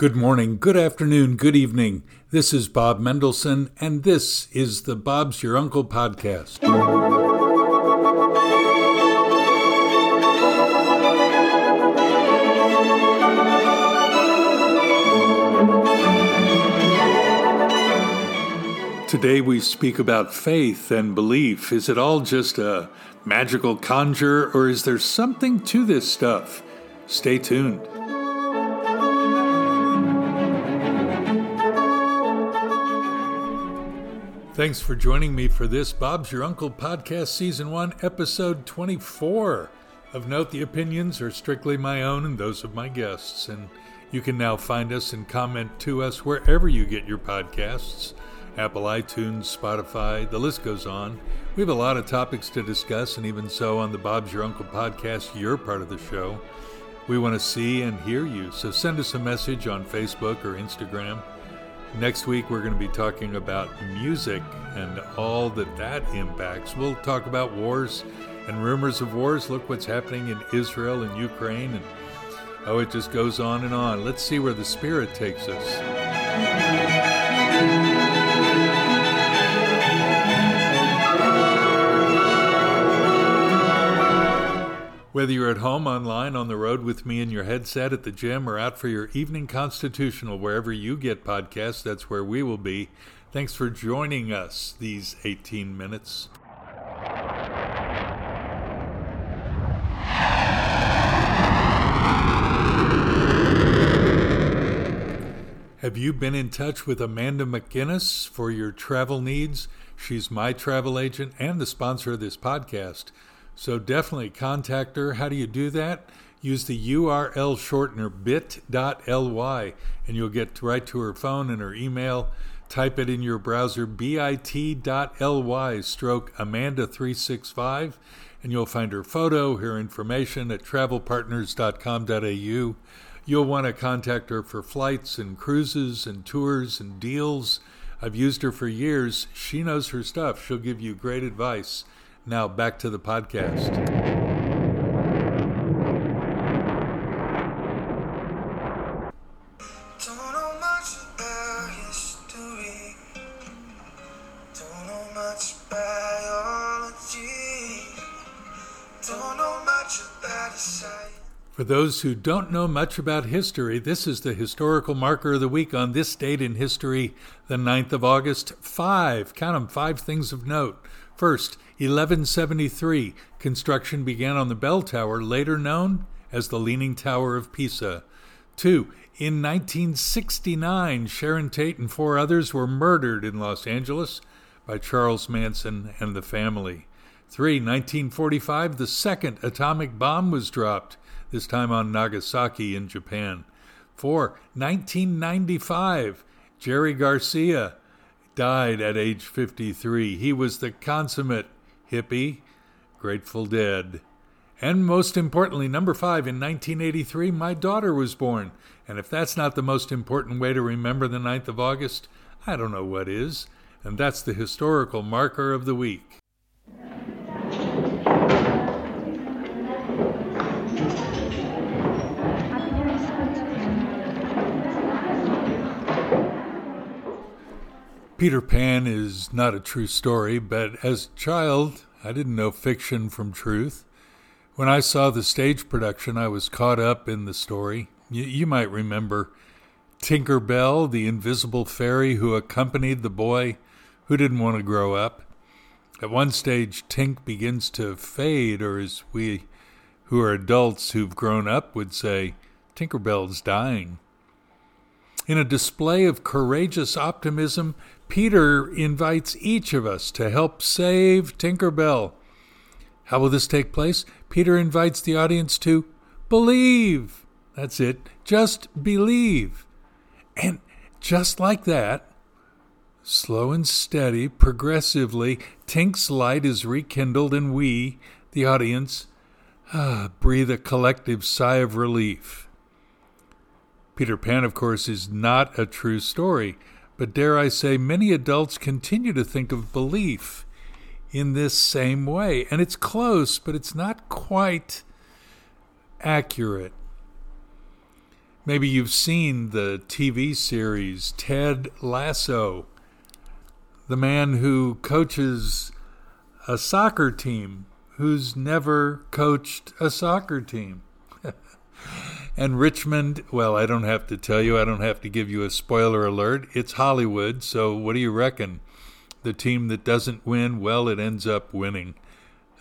Good morning, good afternoon, good evening. This is Bob Mendelsohn, and this is the Bob's Your Uncle podcast. Today we speak about faith and belief. Is it all just a magical conjure, or is there something to this stuff? Stay tuned. Thanks for joining me for this Bob's Your Uncle podcast, season one, episode 24. Of note, the opinions are strictly my own and those of my guests, and you can now find us and comment to us wherever you get your podcasts Apple, iTunes, Spotify, the list goes on. We have a lot of topics to discuss, and even so, on the Bob's Your Uncle podcast, you're part of the show. We want to see and hear you, so send us a message on Facebook or Instagram. Next week, we're going to be talking about music and all that that impacts. We'll talk about wars and rumors of wars. Look what's happening in Israel and Ukraine. And oh, it just goes on and on. Let's see where the Spirit takes us. Whether you're at home, online, on the road with me in your headset, at the gym, or out for your evening constitutional, wherever you get podcasts, that's where we will be. Thanks for joining us these 18 minutes. Have you been in touch with Amanda McGinnis for your travel needs? She's my travel agent and the sponsor of this podcast. So definitely contact her. How do you do that? Use the URL shortener bit.ly and you'll get right to her phone and her email. Type it in your browser bit.ly stroke Amanda365 and you'll find her photo, her information at travelpartners.com.au. You'll want to contact her for flights and cruises and tours and deals. I've used her for years. She knows her stuff. She'll give you great advice. Now back to the podcast. Those who don't know much about history, this is the historical marker of the week on this date in history, the 9th of August. Five, count them, five things of note. First, 1173, construction began on the bell tower, later known as the Leaning Tower of Pisa. 2. In 1969, Sharon Tate and four others were murdered in Los Angeles by Charles Manson and the family. 3. 1945, the second atomic bomb was dropped, this time on Nagasaki in Japan. 4. 1995, Jerry Garcia died at age 53. He was the consummate hippie, Grateful Dead. And most importantly, number five, in 1983, my daughter was born. And if that's not the most important way to remember the 9th of August, I don't know what is. And that's the historical marker of the week. Peter Pan is not a true story, but as a child, I didn't know fiction from truth. When I saw the stage production, I was caught up in the story. You, you might remember Tinker Bell, the invisible fairy who accompanied the boy who didn't want to grow up. At one stage, Tink begins to fade, or as we who are adults who've grown up would say, Tinker Bell's dying. In a display of courageous optimism, Peter invites each of us to help save Tinkerbell. How will this take place? Peter invites the audience to believe. That's it. Just believe. And just like that, slow and steady, progressively, Tink's light is rekindled, and we, the audience, ah, breathe a collective sigh of relief. Peter Pan, of course, is not a true story. But dare I say, many adults continue to think of belief in this same way. And it's close, but it's not quite accurate. Maybe you've seen the TV series Ted Lasso, the man who coaches a soccer team who's never coached a soccer team. and Richmond, well, I don't have to tell you, I don't have to give you a spoiler alert. It's Hollywood, so what do you reckon? The team that doesn't win, well, it ends up winning.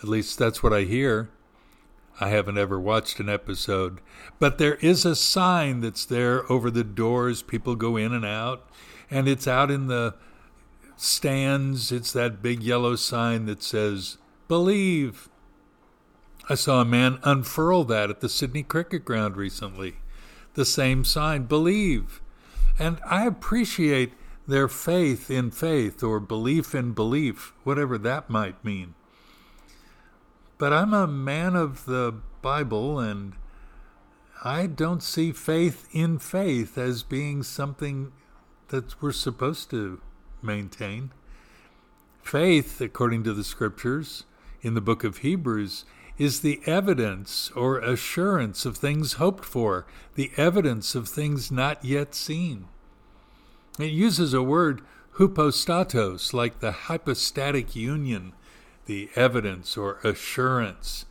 At least that's what I hear. I haven't ever watched an episode. But there is a sign that's there over the doors. People go in and out. And it's out in the stands. It's that big yellow sign that says, Believe. I saw a man unfurl that at the Sydney Cricket Ground recently. The same sign, Believe. And I appreciate their faith in faith or belief in belief, whatever that might mean. But I'm a man of the Bible, and I don't see faith in faith as being something that we're supposed to maintain. Faith, according to the scriptures in the book of Hebrews, is the evidence or assurance of things hoped for, the evidence of things not yet seen. It uses a word, hypostatos, like the hypostatic union the evidence or assurance.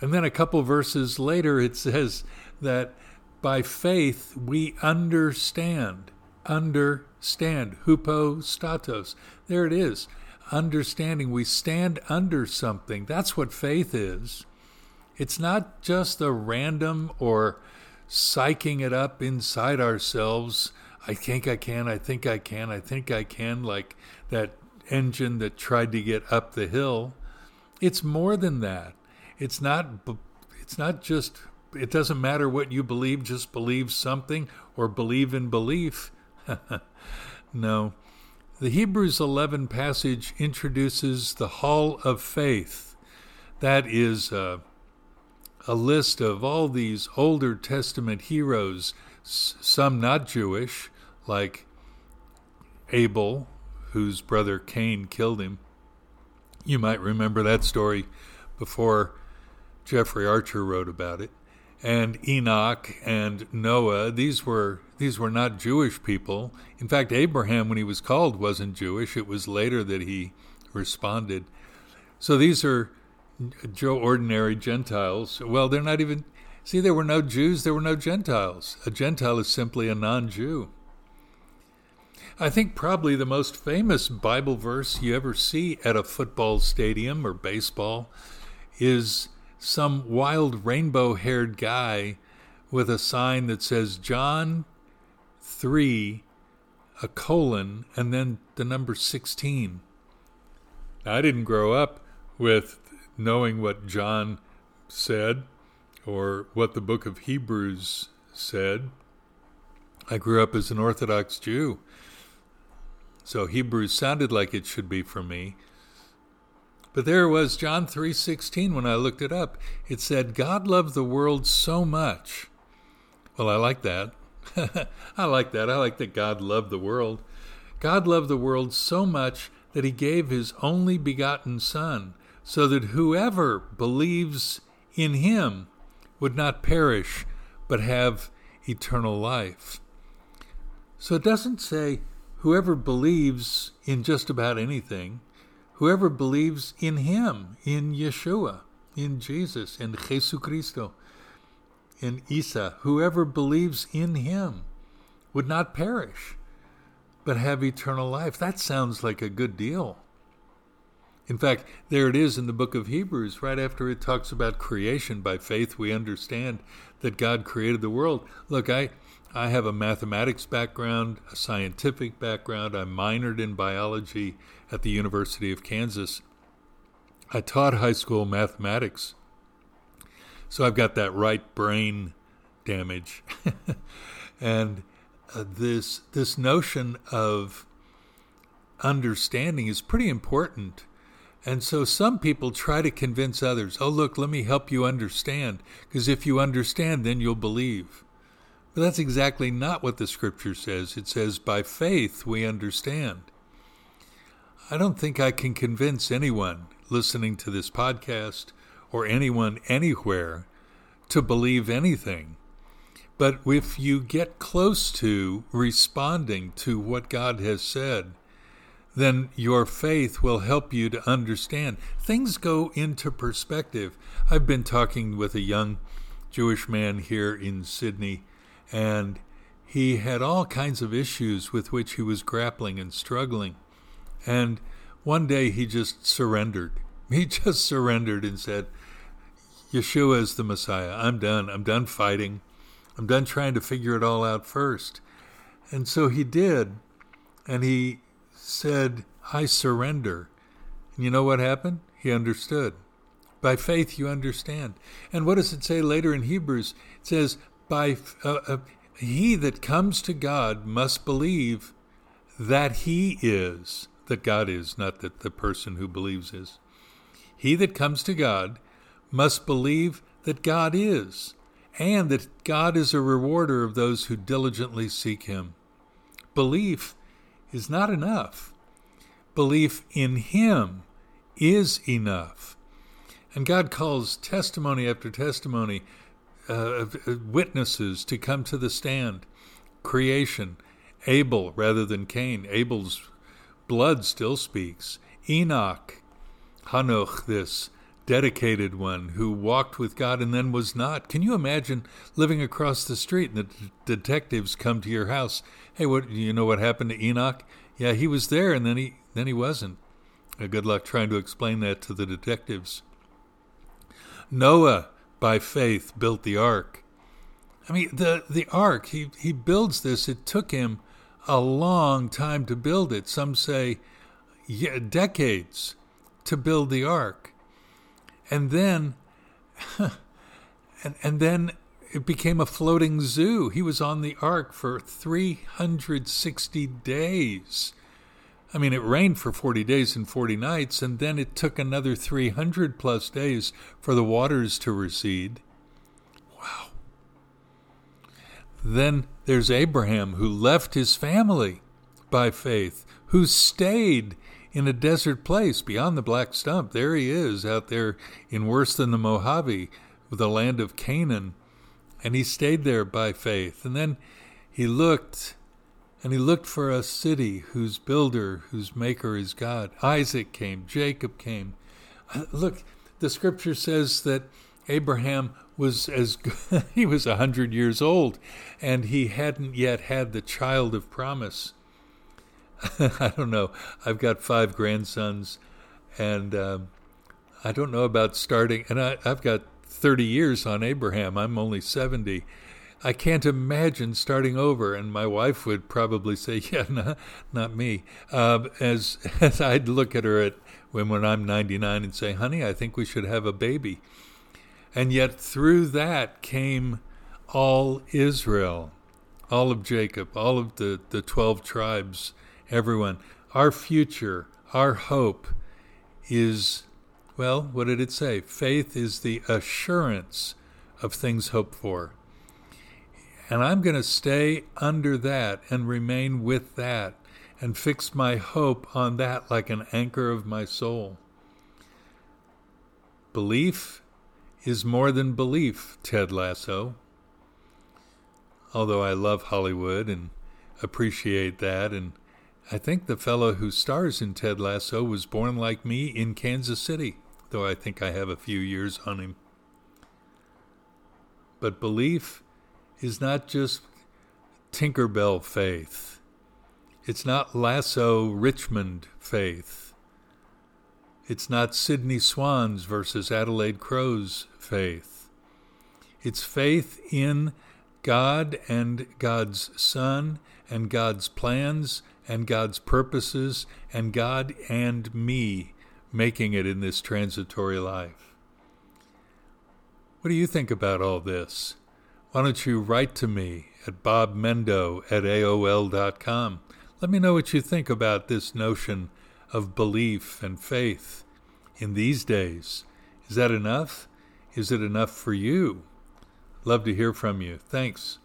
And then a couple verses later, it says that by faith we understand. Understand. Hypostatos. There it is. Understanding. We stand under something. That's what faith is. It's not just a random or psyching it up inside ourselves. I think I can, I think I can, I think I can, like that engine that tried to get up the hill. It's more than that. It's not it's not just it doesn't matter what you believe, just believe something or believe in belief. no. The Hebrews 11 passage introduces the Hall of Faith. That is a, a list of all these Older Testament heroes, some not Jewish, like Abel, whose brother Cain killed him. You might remember that story before Jeffrey Archer wrote about it. And Enoch and Noah, these were these were not Jewish people. In fact, Abraham, when he was called, wasn't Jewish. It was later that he responded. So these are Joe ordinary Gentiles. Well, they're not even. See, there were no Jews, there were no Gentiles. A Gentile is simply a non Jew. I think probably the most famous Bible verse you ever see at a football stadium or baseball is some wild rainbow haired guy with a sign that says John 3, a colon, and then the number 16. Now, I didn't grow up with knowing what John said or what the book of Hebrews said. I grew up as an Orthodox Jew. So Hebrews sounded like it should be for me. But there was John 3:16 when I looked it up. It said God loved the world so much. Well, I like that. I like that. I like that God loved the world. God loved the world so much that he gave his only begotten son so that whoever believes in him would not perish but have eternal life. So it doesn't say whoever believes in just about anything, whoever believes in Him, in Yeshua, in Jesus, in Jesucristo, in Isa, whoever believes in Him would not perish, but have eternal life. That sounds like a good deal. In fact, there it is in the book of Hebrews, right after it talks about creation. By faith, we understand that God created the world. Look, I, I have a mathematics background, a scientific background. I minored in biology at the University of Kansas. I taught high school mathematics. So I've got that right brain damage. and uh, this this notion of understanding is pretty important. And so some people try to convince others, "Oh look, let me help you understand, because if you understand then you'll believe." But that's exactly not what the scripture says. It says, by faith we understand. I don't think I can convince anyone listening to this podcast or anyone anywhere to believe anything. But if you get close to responding to what God has said, then your faith will help you to understand. Things go into perspective. I've been talking with a young Jewish man here in Sydney, and he had all kinds of issues with which he was grappling and struggling. And one day he just surrendered. He just surrendered and said, Yeshua is the Messiah. I'm done. I'm done fighting. I'm done trying to figure it all out first. And so he did. And he said, I surrender. And you know what happened? He understood. By faith, you understand. And what does it say later in Hebrews? It says, "By uh, uh, he that comes to God must believe that He is that God is, not that the person who believes is. He that comes to God must believe that God is, and that God is a rewarder of those who diligently seek Him. Belief is not enough. Belief in Him is enough. And God calls testimony after testimony, uh, witnesses to come to the stand. Creation, Abel rather than Cain. Abel's blood still speaks. Enoch, Hanoch, this dedicated one who walked with God and then was not. Can you imagine living across the street and the d- detectives come to your house? Hey, what you know what happened to Enoch? Yeah, he was there and then he then he wasn't. Uh, good luck trying to explain that to the detectives. Noah, by faith, built the ark. I mean, the the ark. He he builds this. It took him a long time to build it. Some say yeah, decades to build the ark. And then and and then it became a floating zoo. He was on the ark for 360 days. I mean, it rained for 40 days and 40 nights, and then it took another 300 plus days for the waters to recede. Wow. Then there's Abraham, who left his family by faith, who stayed in a desert place beyond the Black Stump. There he is, out there in worse than the Mojave, the land of Canaan. And he stayed there by faith. And then he looked, and he looked for a city whose builder, whose maker is God. Isaac came, Jacob came. Uh, look, the scripture says that Abraham was as good, he was a hundred years old, and he hadn't yet had the child of promise. I don't know. I've got five grandsons, and um, I don't know about starting. And I, I've got thirty years on Abraham. I'm only seventy. I can't imagine starting over, and my wife would probably say, "Yeah, no, not me." Uh, as as I'd look at her at when when I'm 99 and say, "Honey, I think we should have a baby." And yet through that came all Israel, all of Jacob, all of the, the 12 tribes, everyone. Our future, our hope is, well, what did it say? Faith is the assurance of things hoped for. And I'm going to stay under that and remain with that and fix my hope on that like an anchor of my soul. Belief is more than belief, Ted Lasso. Although I love Hollywood and appreciate that, and I think the fellow who stars in Ted Lasso was born like me in Kansas City, though I think I have a few years on him. But belief is not just Tinkerbell faith. It's not Lasso Richmond faith. It's not Sydney Swan's versus Adelaide Crow's faith. It's faith in God and God's Son and God's plans and God's purposes and God and me making it in this transitory life. What do you think about all this? Why don't you write to me at bobmendo at AOL.com? Let me know what you think about this notion of belief and faith in these days. Is that enough? Is it enough for you? Love to hear from you. Thanks.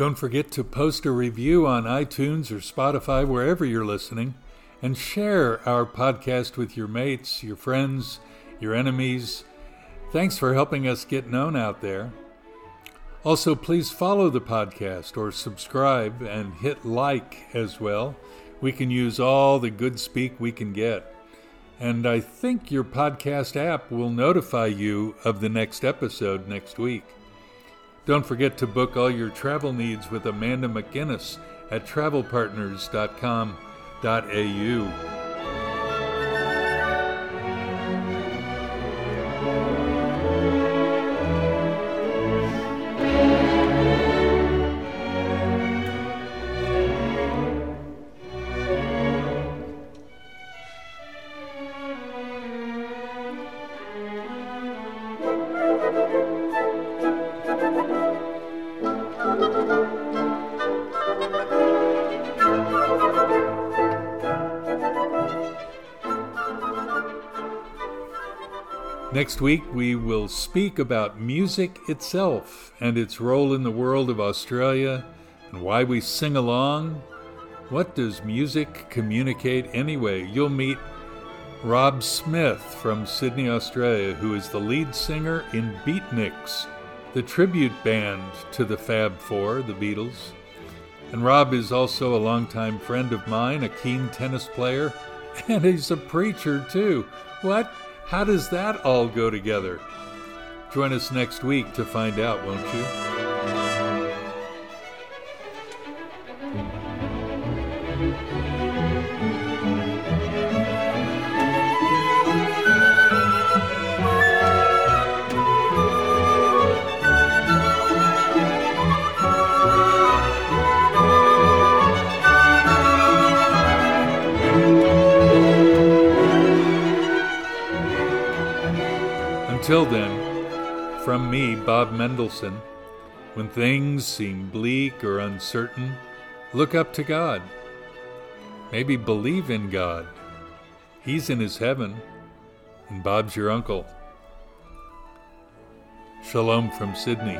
Don't forget to post a review on iTunes or Spotify, wherever you're listening, and share our podcast with your mates, your friends, your enemies. Thanks for helping us get known out there. Also, please follow the podcast or subscribe and hit like as well. We can use all the good speak we can get. And I think your podcast app will notify you of the next episode next week. Don't forget to book all your travel needs with Amanda McGinnis at travelpartners.com.au. Next week, we will speak about music itself and its role in the world of Australia and why we sing along. What does music communicate anyway? You'll meet Rob Smith from Sydney, Australia, who is the lead singer in Beatniks, the tribute band to the Fab Four, the Beatles. And Rob is also a longtime friend of mine, a keen tennis player, and he's a preacher too. What? How does that all go together? Join us next week to find out, won't you? Until then, from me, Bob Mendelsohn, when things seem bleak or uncertain, look up to God. Maybe believe in God. He's in his heaven, and Bob's your uncle. Shalom from Sydney.